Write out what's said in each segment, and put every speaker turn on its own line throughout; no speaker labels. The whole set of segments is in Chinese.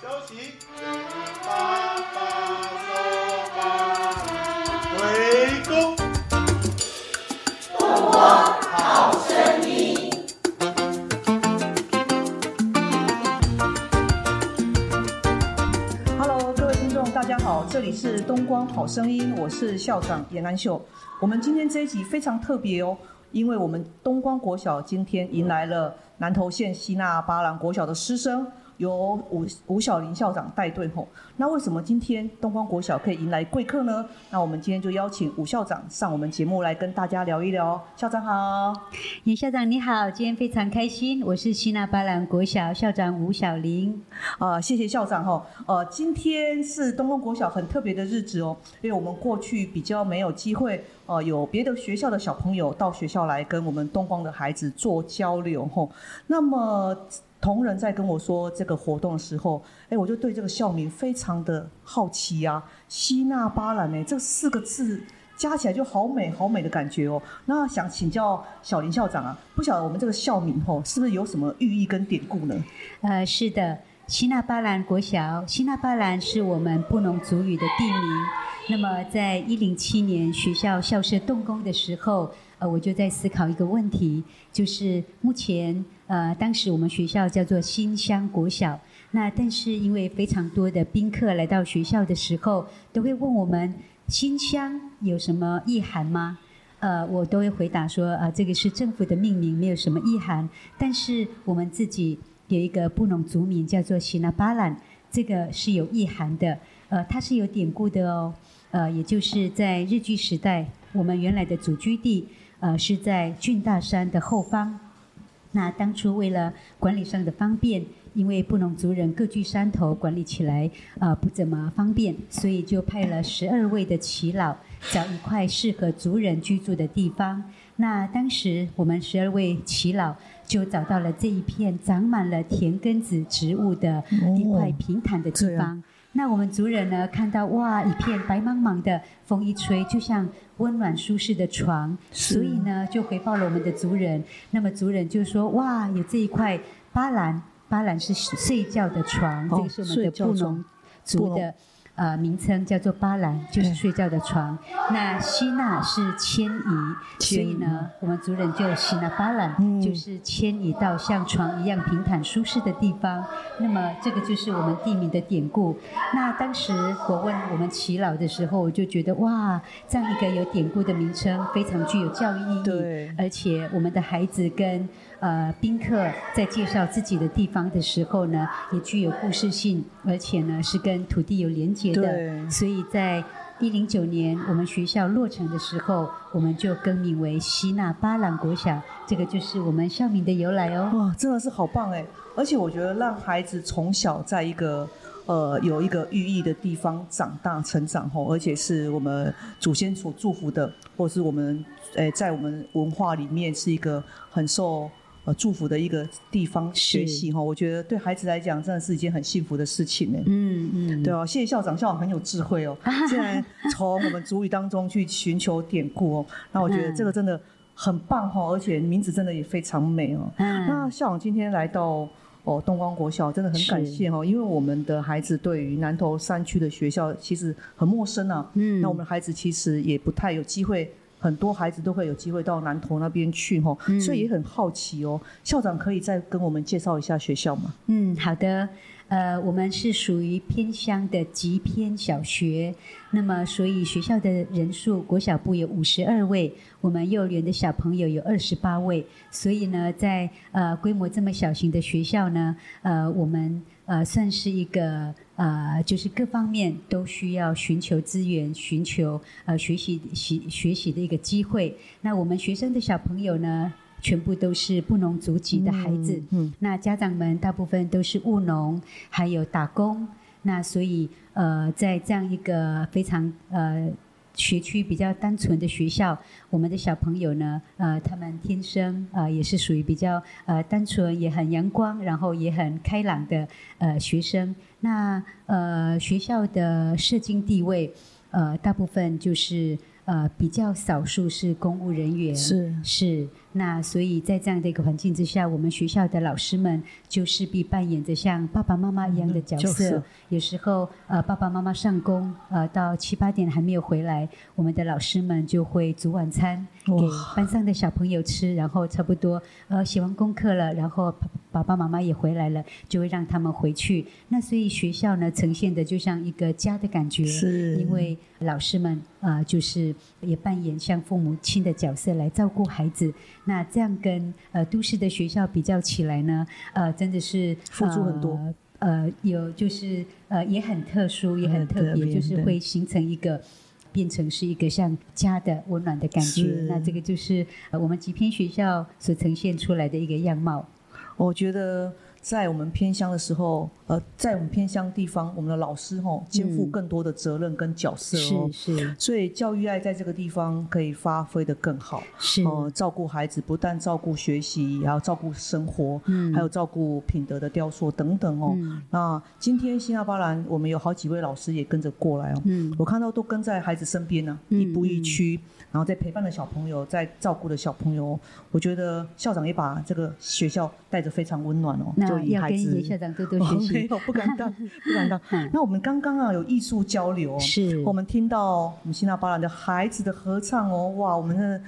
休息。八八手八，围攻。
Hello，各位听众，大家好，这里是东光好声音，我是校长严安秀。我们今天这一集非常特别哦，因为我们东光国小今天迎来了南投县西纳巴兰国小的师生，由吴吴小林校长带队吼。那为什么今天东方国小可以迎来贵客呢？那我们今天就邀请吴校长上我们节目来跟大家聊一聊。校长好。
严校长你好，今天非常开心，我是西纳巴兰国小校长吴小林。
啊，谢谢校长吼。呃，今天是东方国小很特别的日子哦，因为我们过去比较没有机会，呃，有别的学校的小朋友到学校来跟我们东光的孩子做交流吼。那么同仁在跟我说这个活动的时候，哎，我就对这个校名非常的好奇啊，西纳巴兰呢这四个字。加起来就好美好美的感觉哦。那想请教小林校长啊，不晓得我们这个校名吼、是不是有什么寓意跟典故呢？
呃，是的，西纳巴兰国小，西纳巴兰是我们布农族语的地名。那么，在一零七年学校校舍动工的时候，呃，我就在思考一个问题，就是目前呃，当时我们学校叫做新乡国小，那但是因为非常多的宾客来到学校的时候，都会问我们新乡有什么意涵吗？呃，我都会回答说，呃，这个是政府的命名，没有什么意涵。但是我们自己有一个布农族名叫做西纳巴兰，这个是有意涵的，呃，它是有典故的哦。呃，也就是在日据时代，我们原来的祖居地，呃，是在俊大山的后方。那当初为了管理上的方便，因为布农族人各据山头，管理起来呃不怎么方便，所以就派了十二位的耆老，找一块适合族人居住的地方。那当时我们十二位耆老就找到了这一片长满了田根子植物的一块平坦的地方。那我们族人呢，看到哇，一片白茫茫的，风一吹，就像温暖舒适的床，所以呢，就回报了我们的族人。那么族人就说，哇，有这一块巴兰，巴兰是睡觉的床，
哦
这个是我们的布农族的。呃，名称叫做巴兰，就是睡觉的床。那希纳是迁移，所以呢，我们族人就希纳巴兰，
嗯
就是迁移到像床一样平坦舒适的地方。那么这个就是我们地名的典故。那当时我问我们耆老的时候，我就觉得哇，这样一个有典故的名称，非常具有教育意义。而且我们的孩子跟呃宾客在介绍自己的地方的时候呢，也具有故事性，而且呢是跟土地有连结的。所以在一零九年我们学校落成的时候，我们就更名为西纳巴朗国小，这个就是我们校名的由来哦。
哇，真的是好棒哎！而且我觉得让孩子从小在一个呃有一个寓意的地方长大成长吼，而且是我们祖先所祝福的，或是我们诶在我们文化里面是一个很受。呃，祝福的一个地方学习哈，我觉得对孩子来讲真的是一件很幸福的事情呢。
嗯嗯，
对哦，谢谢校长，校长很有智慧哦，竟然从我们主语当中去寻求典故哦，那我觉得这个真的很棒哈、哦，而且名字真的也非常美哦。那
嗯，
校长今天来到哦东光国校，真的很感谢哦，因为我们的孩子对于南投山区的学校其实很陌生啊。
嗯
那我们的孩子其实也不太有机会，很多孩子都会有机会到南投那边去哈、
嗯
所以也很好奇哦。校长可以再跟我们介绍一下学校吗？
嗯，好的。呃，我们是属于偏乡的极偏小学，那么所以学校的人数，国小部有五十二位，我们幼儿园的小朋友有二十八位，所以呢，在呃规模这么小型的学校呢，呃，我们呃算是一个呃，就是各方面都需要寻求资源、寻求呃学习习学习的一个机会。那我们学生的小朋友呢，全部都是布农族籍的孩子。
嗯，
那家长们大部分都是务农，还有打工。那所以呃，在这样一个非常呃学区比较单纯的学校，我们的小朋友呢，呃，他们天生呃也是属于比较呃单纯，也很阳光，然后也很开朗的呃学生。那呃学校的社经地位，呃大部分就是。呃比较少数是公务人员，
是
是。那所以在这样的一个环境之下，我们学校的老师们就势必扮演着像爸爸妈妈一样的角色。有时候呃爸爸妈妈上工呃到七八点还没有回来，我们的老师们就会煮晚餐给班上的小朋友吃，然后差不多呃写完功课了，然后爸爸爸妈妈也回来了，就会让他们回去。那所以学校呢呈现的就像一个家的感觉，
是
因为老师们呃就是也扮演像父母亲的角色来照顾孩子。那这样跟呃都市的学校比较起来呢，呃真的是
付出很多
呃呃，有就是呃也很特殊，也很特别，就是会形成一个。变成是一个像家的温暖的感觉，那这个就是呃我们极偏学校所呈现出来的一个样貌。
我觉得在我们偏乡的时候，呃，在我们偏乡地方，我们的老师吼肩负
嗯
更多的责任跟角色
是
哦，
是
所以教育爱在这个地方可以发挥的更好。
是，
哦，照顾孩子不但照顾学习，也要照顾生活，
嗯
还有照顾品德的雕塑等等哦。
嗯
那今天新加巴兰我们有好几位老师也跟着过来哦，
嗯
我看到都跟在孩子身边呢、
嗯
一步一趋，然后在陪伴的小朋友，在照顾的小朋友，我觉得校长也把这个学校带着非常温暖哦，就以孩子
严校长多多
哦
学习。
没有不敢当，不敢当。
嗯
那我们刚刚啊有艺术交流哦，
是
我们听到我们新纳巴兰的孩子的合唱哦，哇，我们真的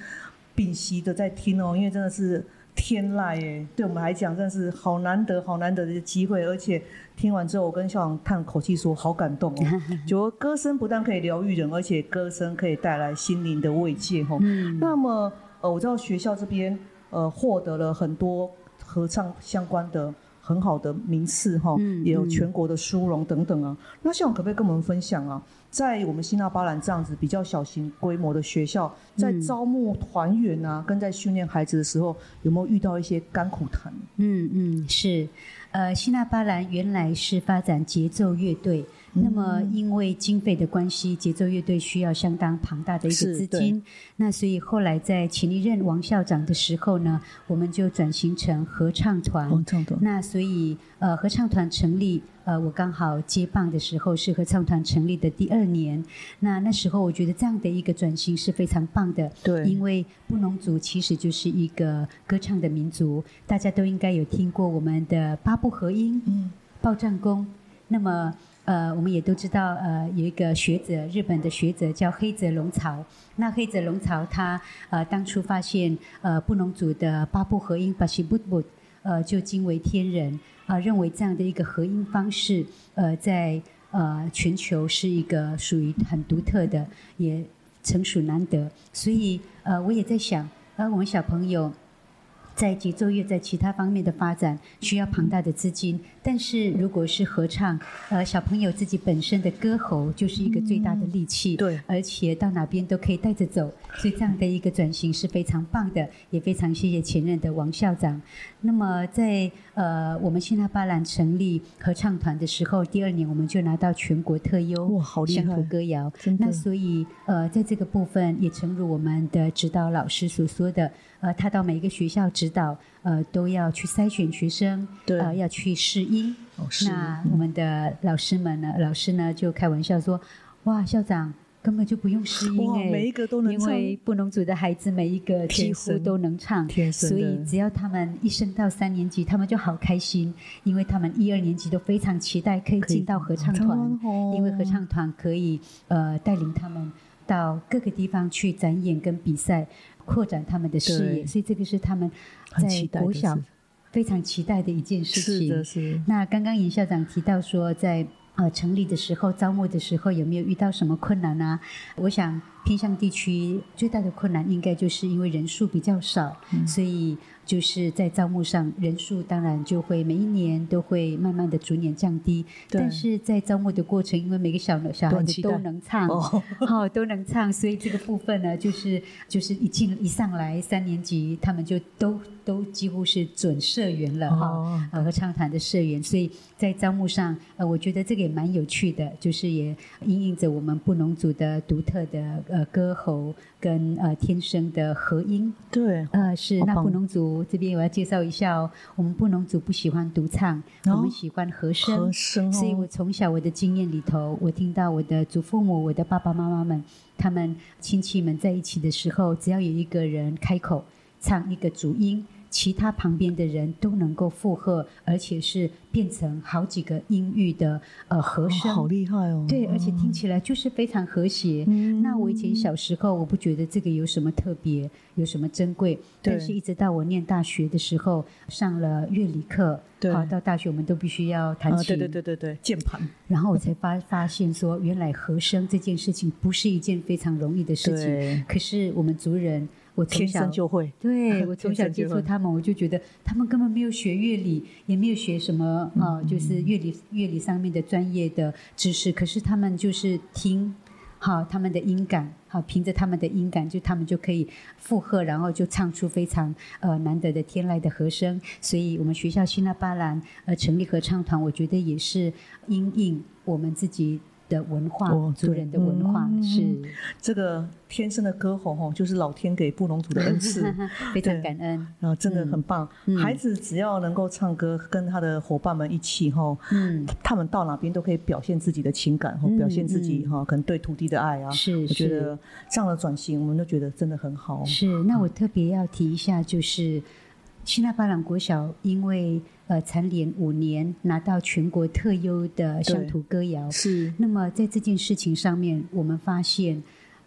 屏息的在听哦，因为真的是天籁耶，对我们来讲真的是好难得、好难得的机会，而且听完之后，我跟校长叹口气说，好感动哦。就歌声不但可以疗愈人，而且歌声可以带来心灵的慰藉哦。
嗯
那么呃，我知道学校这边呃获得了很多合唱相关的很好的名次哈，
嗯
也有
嗯
全国的殊荣等等啊。那校长可不可以跟我们分享啊？在我们新纳巴兰这样子比较小型规模的学校，在
嗯
招募团员啊，跟在训练孩子的时候，有没有遇到一些甘苦谈？
嗯嗯是，呃，新纳巴兰原来是发展节奏乐队。那么，
嗯
因为经费的关系，节奏乐队需要相当庞大的一个
是
资金。那所以后来在前一任王校长的时候呢，我们就转型成合唱团。
合唱团，
那所以呃，合唱团成立，呃，我刚好接棒的时候是合唱团成立的第二年。那那时候我觉得这样的一个转型是非常棒的，
对，
因为布农族其实就是一个歌唱的民族，大家都应该有听过我们的八部合音、
嗯，
报战功。那么呃，我们也都知道，呃，有一个学者，日本的学者叫黑泽龙曹。那黑泽龙曹他呃当初发现呃布农族的八部合音巴西布布，呃就惊为天人，啊、认为这样的一个合音方式，呃在呃全球是一个属于很独特的，也成属难得。所以呃我也在想，呃我们小朋友。在节奏乐在其他方面的发展需要庞大的资金，但是如果是合唱，呃，小朋友自己本身的歌喉就是一个最大的利器，
对
而且到哪边都可以带着走，所以这样的一个转型是非常棒的，也非常谢谢前任的王校长。那么在呃我们新纳巴兰成立合唱团的时候，第二年我们就拿到全国特优
哇，好厉
乡土
害，
歌谣。那，所以呃，在这个部分也诚如我们的指导老师所说的，呃，他到每一个学校指导，呃，都要去筛选学生，
对。
呃，要去试音。
哦是，
那我们的老师们呢，老师呢就开玩笑说，哇，校长根本就不用试音
哇，
哎、
每一个都能
因，为布农族的孩子每一个几乎都能唱，所以只要他们一升到三年级，他们就好开心，因为他们一二年级都非常期待可以进到合唱团，
哦。
因为合唱团可以呃带领他们到各个地方去展演跟比赛，扩展他们的视野，所以这个是他们
很
在
期待的
国小非常期待的一件事情。
是的，是。
那刚刚尹校长提到说，在呃成立的时候、招募的时候有没有遇到什么困难啊？我想偏向地区最大的困难应该就是因为人数比较少，
嗯。
所以就是在招募上人数当然就会每一年都会慢慢的逐年降低。但是在招募的过程，因为每个小小孩子都能唱，
哦，
哦，都能唱，所以这个部分呢，就是就是一进一上来三年级，他们就都都几乎是准社员了哈。
哦
呃，合唱团的社员，所以在招募上，呃，我觉得这个也蛮有趣的，就是也因应着我们布农族的独特的呃歌喉跟呃天生的和音，
对，
呃，是那布农族族这边我要介绍一下哦，我们布农族不喜欢独唱，
哦
我们喜欢和声。
和声哦，
所以我从小我的经验里头，我听到我的祖父母、我的爸爸妈妈们，他们亲戚们在一起的时候，只要有一个人开口唱一个主音，其他旁边的人都能够附和，而且是变成好几个音域的呃和
哦
声。
好厉害哦，
对，而且听起来就是非常和谐。
嗯
那我以前小时候，我不觉得这个有什么特别，有什么珍贵。
对
但是，一直到我念大学的时候，上了乐理课，好，到大学我们都必须要弹
啊，
琴。
对对对对对，键盘，
然后我才发发现说，原来和声这件事情不是一件非常容易的事情。
对，
可是我们族人，我
天生就会，
对 我从小接触他们，我就觉得他们根本没有学乐理，也没有学什么
嗯
啊、就是乐理乐理上面的专业的知识。可是他们就是听好他们的音感，好凭着他们的音感，就他们就可以附和，然后就唱出非常呃难得的天籁的和声。所以我们学校新纳巴兰呃成立合唱团，我觉得也是因应我们自己的文化，
哦
族人的文化、
嗯
是
这个天生的歌喉吼，就是老天给布农族的恩赐，
非常感恩。
然后真的很棒。
嗯
孩子只要能够唱歌，跟他的伙伴们一起吼，
嗯，
他们到哪边都可以表现自己的情感，或
嗯
表现自己
嗯
哈，可能对土地的爱啊。
是
我觉得这样的转型，我们都觉得真的很好。
是，那我特别要提一下，就是希纳巴朗国小，因为呃蝉联五年拿到全国特优的乡土歌谣，
是。
那么在这件事情上面，我们发现，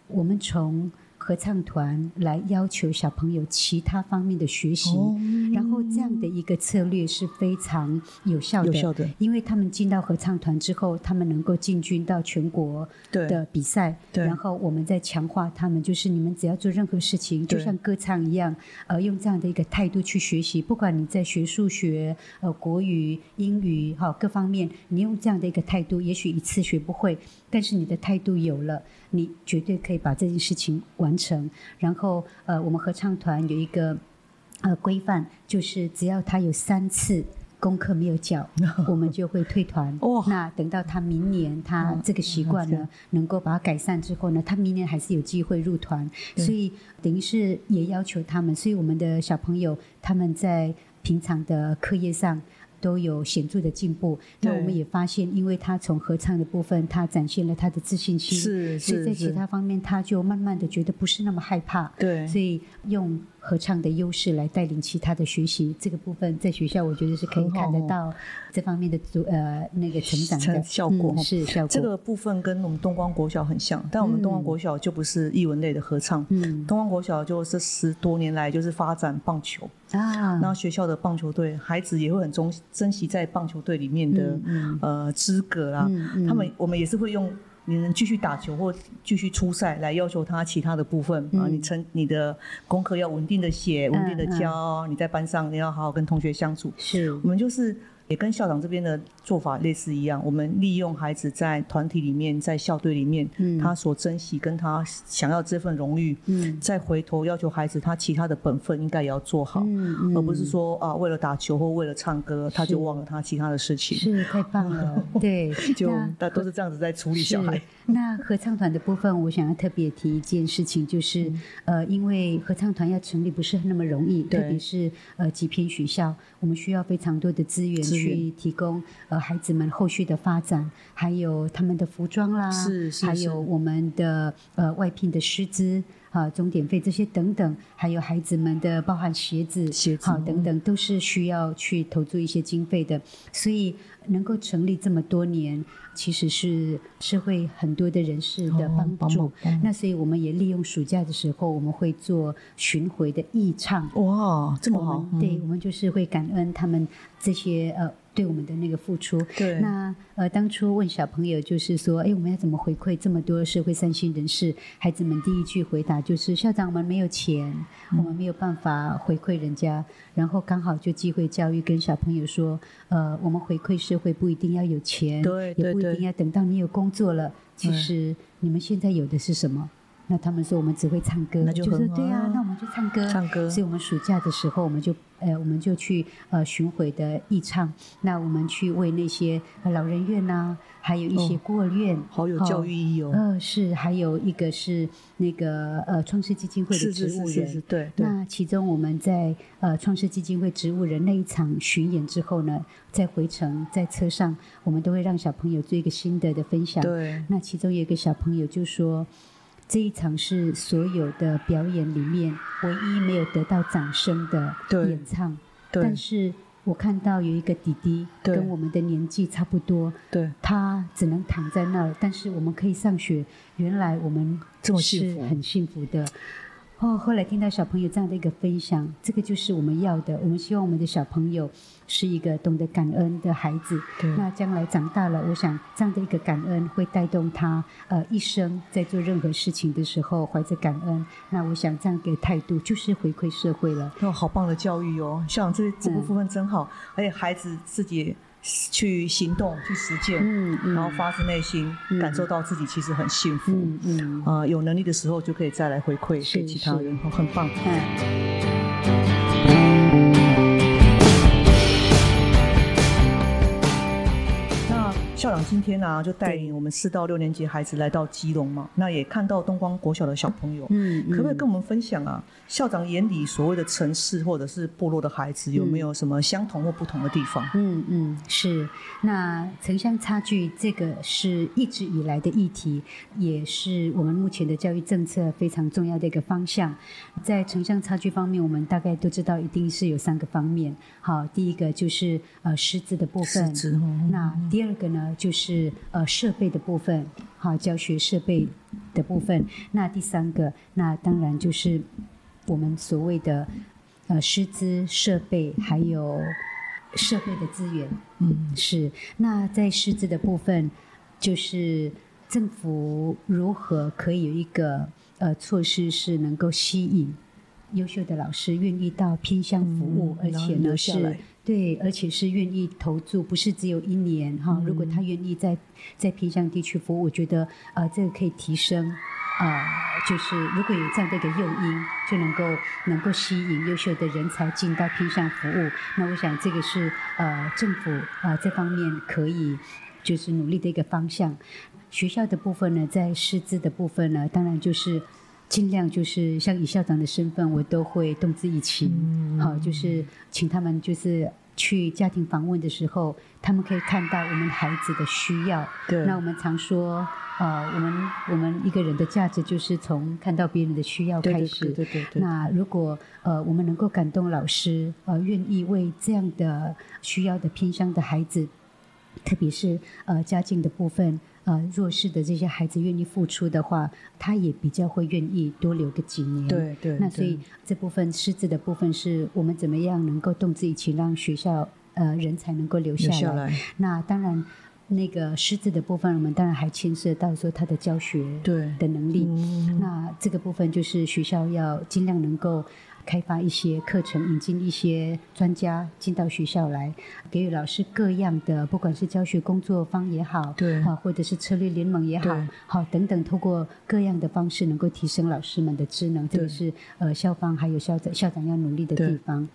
我们从合唱团来要求小朋友其他方面的学习，
哦。
然后这样的一个策略是非常有效的。
有效的，
因为他们进到合唱团之后，他们能够进军到全国的比赛，然后我们再强化他们，就是你们只要做任何事情，就像歌唱一样，呃，用这样的一个态度去学习，不管你在学数学、呃国语、英语哈各方面，你用这样的一个态度，也许一次学不会，但是你的态度有了，你绝对可以把这件事情完成。然后呃，我们合唱团有一个呃规范，就是只要他有三次。功课没有交，我们就会退团。
哇
那等到他明年他
嗯
这个习惯
了
呢，能够把它改善之后呢，他明年还是有机会入团。所以等于是也要求他们，所以我们的小朋友他们在平常的课业上。都有显著的进步。那我们也发现，因为他从合唱的部分，他展现了他的自信心，
是
所以在其他方面，他就慢慢的觉得不是那么害怕。
对
所以用合唱的优势来带领其他的学习，这个部分在学校我觉得是可以看得到这方面的足呃那个成长的
成效果。
是效果。
这个部分跟我们东光国小很像，但我们东光
嗯
国小就不是艺文类的合唱。
嗯。
东光国小就这十多年来就是发展棒球，
啊，
然后学校的棒球队，孩子也会很珍珍惜在棒球队里面的、
嗯
呃资格啦。他们我们也是会用你能继续打球或继续出赛来要求他其他的部分、啊，
嗯。
你成你的功课要稳定的写，稳定的教，你在班上你要好好跟同学相处。
是。
我们就是也跟校长这边的做法类似一样，我们利用孩子在团体里面，在校队里面，
嗯
他所珍惜跟他想要这份荣誉，
嗯
再回头要求孩子他其他的本分应该也要做好。
嗯嗯
而不是说啊，为了打球或为了唱歌，他就忘了他其他的事情，
是太棒了，对，
就
那
大都是这样子在处理小孩。
那合唱团的部分，我想要特别提一件事情，就是、呃，因为合唱团要成立不是那么容易，特别是呃几篇学校，我们需要非常多的资源去提供呃孩子们后续的发展，还有他们的服装啦，
是是是
还有我们的呃外聘的师资。啊，钟点费这些等等，还有孩子们的包含鞋子、
鞋子
等等，都是需要去投注一些经费的。所以能够成立这么多年，其实是社会很多的人士的
哦
帮助。那所以我们也利用暑假的时候，我们会做巡回的义唱。
哇，这么好
们，对，
嗯
我们就是会感恩他们这些呃对我们的那个付出。
对，
那呃，当初问小朋友就是说，哎，我们要怎么回馈这么多社会善心人士？孩子们第一句回答就是：校长，我们没有钱，
嗯
我们没有办法回馈人家。然后刚好就机会教育跟小朋友说，呃，我们回馈社会不一定要有钱，
对对
也不一定要等到你有工作了。其实你们现在有的是什么？那他们说我们只会唱歌，
那就很好
说对啊
啊，
那我们就唱歌，
唱歌
所以我们暑假的时候，我们就呃，我们就去呃巡回的义唱。那我们去为那些呃老人院呐、还有一些
哦
孤儿院，
好有教育意义哦。
呃，是，还有一个是那个呃创世基金会的植物人。
是是是对。
那其中我们在呃创世基金会植物人那一场巡演之后呢，在回程在车上，我们都会让小朋友做一个心得的分享。
对，
那其中有一个小朋友就说，这一场是所有的表演里面唯一没有得到掌声的演唱，但是我看到有一个弟弟跟我们的年纪差不多，
对，
他只能躺在那儿，但是我们可以上学。原来我们
这么幸福。
是很幸福的。哦，后来听到小朋友这样的一个分享，这个就是我们要的。我们希望我们的小朋友是一个懂得感恩的孩子。
对
那将来长大了，我想这样的一个感恩会带动他呃一生在做任何事情的时候怀着感恩。那我想这样一个态度就是回馈社会了。
哦好棒的教育哦，像这这部分真好，而且孩子自己去行动、去实践，
嗯嗯，
然后发自内心
嗯
感受到自己其实很幸福。
嗯嗯
啊、有能力的时候就可以再来回馈给其他
是
人，哦很棒。
嗯。
长今天呢、就带领我们四到六年级孩子来到基隆嘛，那也看到东光国小的小朋友，
嗯，
可不可以
嗯
跟我们分享啊？校长眼里所谓的城市或者是部落的孩子，有没有什么相同或不同的地方？
嗯嗯，是。那城乡差距这个是一直以来的议题，也是我们目前的教育政策非常重要的一个方向。在城乡差距方面，我们大概都知道，一定是有三个方面。好，第一个就是呃师资的部分，
师资嗯
那第二个呢，就是呃设备的部分，好教学设备的部分。那第三个，那当然就是我们所谓的呃师资、设备还有社会的资源。
嗯，
是。那在师资的部分，就是政府如何可以有一个呃措施是能够吸引优秀的老师愿意到偏乡服务，
嗯
而且呢是对，而且是愿意投注，不是只有一年哈。如果他愿意在在偏向地区服务，我觉得呃这个可以提升。呃，就是如果有这样的一个诱因，就能够能够吸引优秀的人才进到偏向服务。那我想这个是呃政府呃这方面可以就是努力的一个方向。学校的部分呢，在师资的部分呢，当然就是尽量就是像以校长的身份，我都会动之以情，
嗯
好、就是请他们就是去家庭访问的时候，他们可以看到我们孩子的需要。
对，
那我们常说，呃，我们我们一个人的价值就是从看到别人的需要
对对
开始。
对对对对，
那如果呃我们能够感动老师，呃愿意为这样的需要的偏乡的孩子，特别是呃家境的部分，呃弱势的这些孩子愿意付出的话，他也比较会愿意多留个几年。。
对对，
那所以这部分师资的部分是我们怎么样能够动之以情，让学校呃人才能够留下来。
留下来，
那当然，那个师资的部分，我们当然还牵涉到说他的教学
对，
的能力。
嗯，
那这个部分就是学校要尽量能够开发一些课程，引进一些专家进到学校来，给予老师各样的，不管是教学工作方也好，
对。
啊，或者是策略联盟也好，好等等，透过各样的方式，能够提升老师们的职能，这个是呃校方还有校长校长要努力的地方。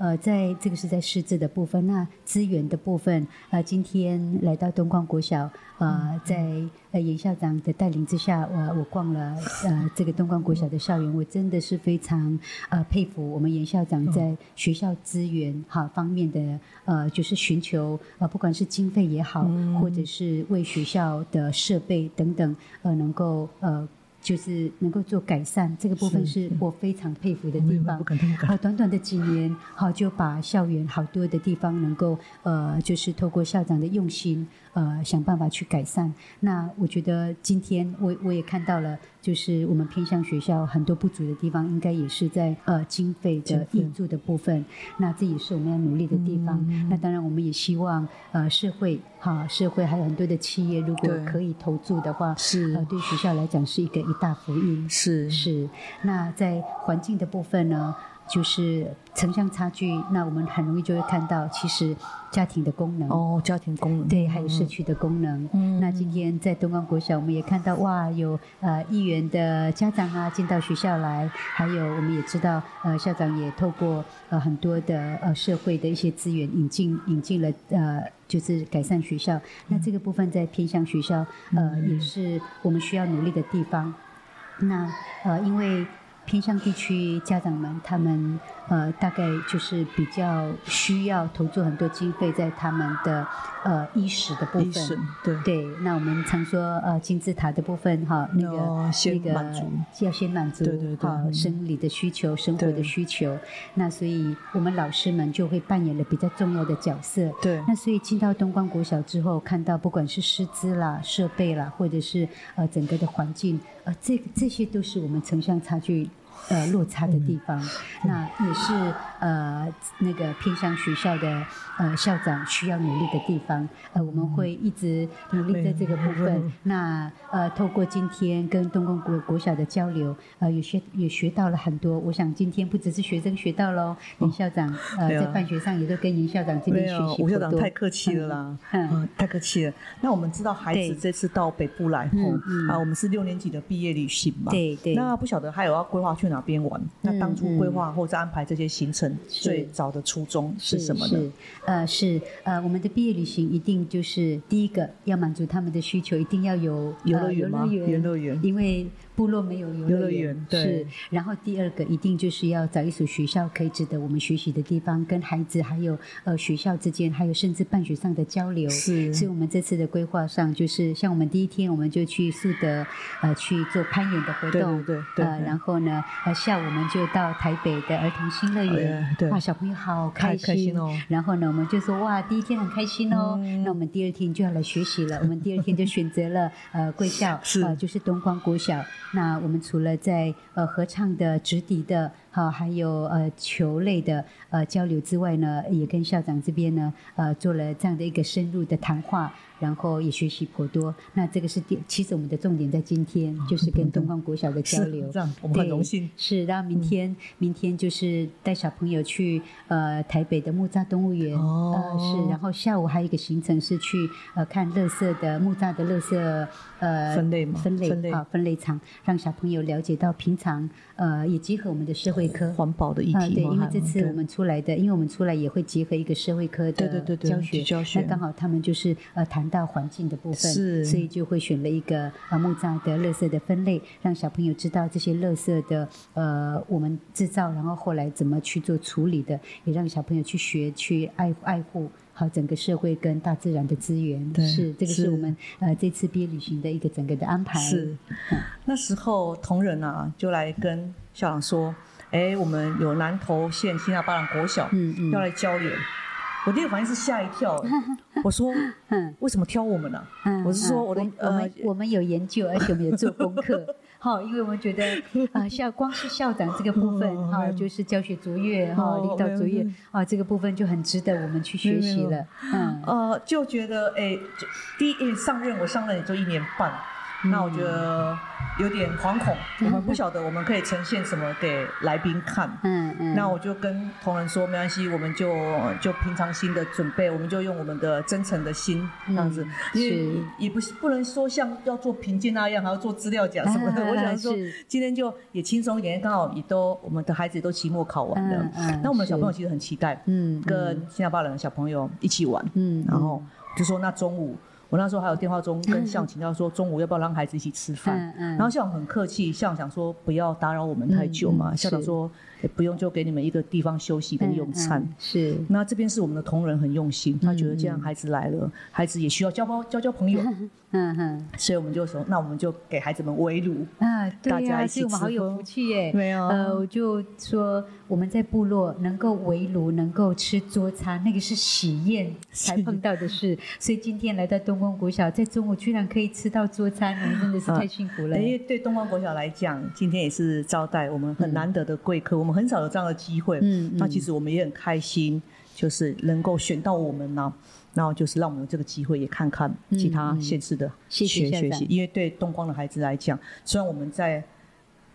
呃，在这个是在师资的部分，那资源的部分，呃，今天来到东光国小，呃，在呃严校长的带领之下，我我逛了呃 这个东光国小的校园，我真的是非常呃佩服我们严校长在学校资源哈方面的呃，就是寻求呃不管是经费也好，或者是为学校的设备等等呃能够呃。就是能够做改善，这个部分
是
是我非常佩服的地方
我明白不。敢不敢
好，短短的几年，好就把校园好多的地方能够呃，就是透过校长的用心，呃，想办法去改善。那我觉得今天我我也看到了，就是我们偏向学校很多不足的地方，应该也是在呃经费的挹注的部分。那这也是我们要努力的地方。
嗯
那当然，我们也希望呃社会哈社会还有很多的企业，如果可以投注的话，
是
呃对学校来讲是一个一大福音。
是
是，那在环境的部分呢，就是城乡差距，那我们很容易就会看到，其实家庭的功能。
哦，家庭功能
对，还有社区的功能。
嗯
那今天在东光国小，我们也看到哇，有呃议员的家长啊进到学校来，还有我们也知道，呃校长也透过呃很多的呃社会的一些资源引进引进了呃就是改善学校。那这个部分在偏向学校呃也是我们需要努力的地方。那呃因为。偏向地区家长们，他们呃大概就是比较需要投注很多经费在他们的呃衣食的部分。
对
对，那我们常说呃金字塔的部分哈，那个、那个要先满足
对对对嗯
生理的需求、生活的需求。那所以我们老师们就会扮演了比较重要的角色。
对
那所以进到东光国小之后，看到不管是师资啦、设备啦，或者是呃整个的环境，呃，这个这些都是我们城乡差距。呃，落差的地方，那也是呃那个偏向学校的呃校长需要努力的地方。呃，我们会一直努力在这个部分。
嗯。
那呃，透过今天跟东宫国国小的交流，呃，也学也学到了很多。我想今天不只是学生学到喽，严校长呃在办学上也都跟严校长这边学习
校长太客气了啦，
嗯。
嗯，太客气了。那我们知道孩子这次到北部来后啊，我们是六年级的毕业旅行嘛，
对对。
那不晓得还有要规划去哪边玩？那当初规划或者安排这些行程，最早的初衷是什么呢？
是呃，是呃，我们的毕业旅行一定就是第一个要满足他们的需求，一定要有
游
呃
乐园吗？
游
游乐园
因为部落没有游
游乐
乐
园对
是。然后第二个一定就是要找一所学校可以值得我们学习的地方，跟孩子还有呃学校之间，还有甚至办学上的交流。
是
所以我们这次的规划上，就是像我们第一天我们就去树德呃去做攀岩的活动，
对对对
呃，然后呢呃下午我们就到台北的儿童新乐园，
哎对
哇，小朋友好开心
开心哦
然后呢，我们就说哇，第一天很开心哦。
嗯
那我们第二天就要来学习了。我们第二天就选择了呃贵校，
是
呃就是东光国小。那我们除了在呃合唱的、直笛的，好、还有呃球类的呃交流之外呢，也跟校长这边呢呃做了这样的一个深入的谈话。然后也学习颇多，那这个是第，其实我们的重点在今天，就是跟东方国小的交流。
这样，我们很荣幸。
是，然后明天、明天就是带小朋友去呃台北的木栅动物园，
哦。
呃是，然后下午还有一个行程是去呃看乐色的木栅的乐色呃
分类嘛
分类啊分类场，让小朋友了解到平常呃也结合我们的社会科。
环保的议题嘛，还有
因为这次我们出来的，因为我们出来也会结合一个社会科的
对对对对，
教学。那刚好他们就是呃谈到环境的部分，
是
所以就会选了一个呃木葬的垃圾的分类，让小朋友知道这些垃圾的呃我们制造，然后后来怎么去做处理的，也让小朋友去学去爱爱护。好，整个社会跟大自然的资源
对
是这个
是
是我们呃这次毕业旅行的一个整个的安排。
是
嗯
那时候同仁啊就来跟校长说，哎，我们有南投县新纳巴朗国小
嗯嗯
要来交流。我第一个反应是吓一跳，哎我说
嗯
为什么挑我们呢？
嗯
我是说我的呃
们我们有研究，而且我们有做功课。好，因为我们觉得啊，校光是校长这个部分哈，就是教学卓越哈，
哦
领导卓越啊，这个部分就很值得我们去学习了。嗯
呃，就觉得哎，就第一上任我上任也就一年半，那我觉得有点惶恐，我们不晓得我们可以呈现什么给来宾看。
嗯嗯，
那我就跟同仁说，没关系，我们就就平常心的准备，我们就用我们的真诚的心这样子，
嗯
因为也不是不能说像要做评鉴那样，还要做资料讲什么 我想说，今天就也轻松一点，刚好也都我们的孩子也都期末考完了。
嗯，嗯
那我们小朋友其实很期待，
嗯
跟新加坡人的小朋友一起玩，
嗯，
然后就说那中午。我那时候还有电话中跟校长请教说，中午要不要让孩子一起吃饭？
嗯嗯
然后校长很客气，校长想说不要打扰我们太久嘛。校长说也不用，就给你们一个地方休息跟用餐。
是
那这边是我们的同仁很用心，他觉得这样孩子来了，孩子也需要交包交交朋友，
嗯哼
所以我们就说，那我们就给孩子们围炉。
啊，对呀，
大家一起
所以我们好有福气耶。
没有
呃，我就说我们在部落能够围炉，能够吃桌餐，那个是喜宴才碰到的事。所以今天来到东光国小，在中午居然可以吃到桌餐，我们真的是太幸福了。
因为对东光国小来讲，今天也是招待我们很难得的贵客，我们很少有这样的机会。
嗯嗯
那其实我们也很开心，就是能够选到我们呢、然后就是让我们有这个机会也看看其他县市的学学习，因为对东光的孩子来讲，虽然我们在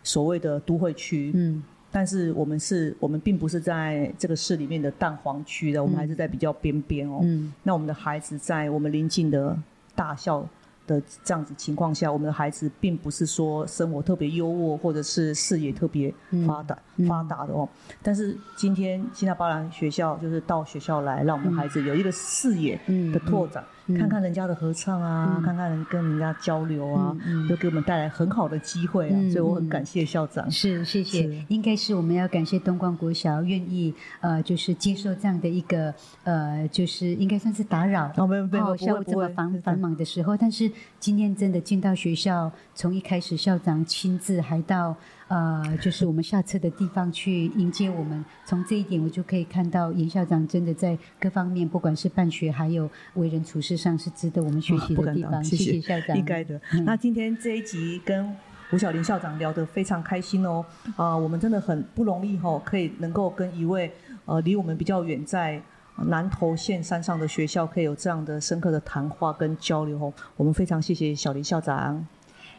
所谓的都会区，
嗯
但是我们是我们并不是在这个市里面的蛋黄区的，我们还是在比较边边哦。
嗯。
那我们的孩子在我们邻近的大校的这样子情况下，我们的孩子并不是说生活特别优渥，或者是视野特别发达、
嗯。
发达的哦。但是今天新加巴兰学校就是到学校来，让我们孩子有一个视野
嗯。
的拓展，
嗯
看看人家的合唱啊，
嗯
看看人跟人家交流啊，都给我们带来很好的机会啊。
嗯
所以我很
嗯
感谢校长。
是，谢谢。应该是我们要感谢东光国小愿意呃，就是接受这样的一个呃，就是应该算是打扰。
哦，没有没有，
下午这么繁繁忙的时候，但是今天真的进到学校，从一开始校长亲自，还到呃，就是我们下车的地方去迎接我们。从这一点，我就可以看到严校长真的在各方面，不管是办学还有为人处事上，是值得我们学习的地方。
当谢谢
谢校长。
应该的。
嗯
那今天这一集跟吴小林校长聊得非常开心哦，啊、我们真的很不容易哦，可以能够跟一位呃离我们比较远在。南投县山上的学校可以有这样的深刻的谈话跟交流哦，我们非常谢谢小林校长。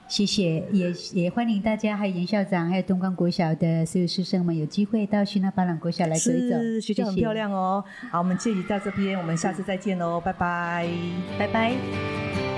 谢谢，也也欢迎大家，还有严校长，还有东光国小的所有师生们，有机会到新纳巴朗国小来走一走。
是学校很漂，亮哦。好，我们这集到这边，我们下次再见喽，拜拜。
拜拜。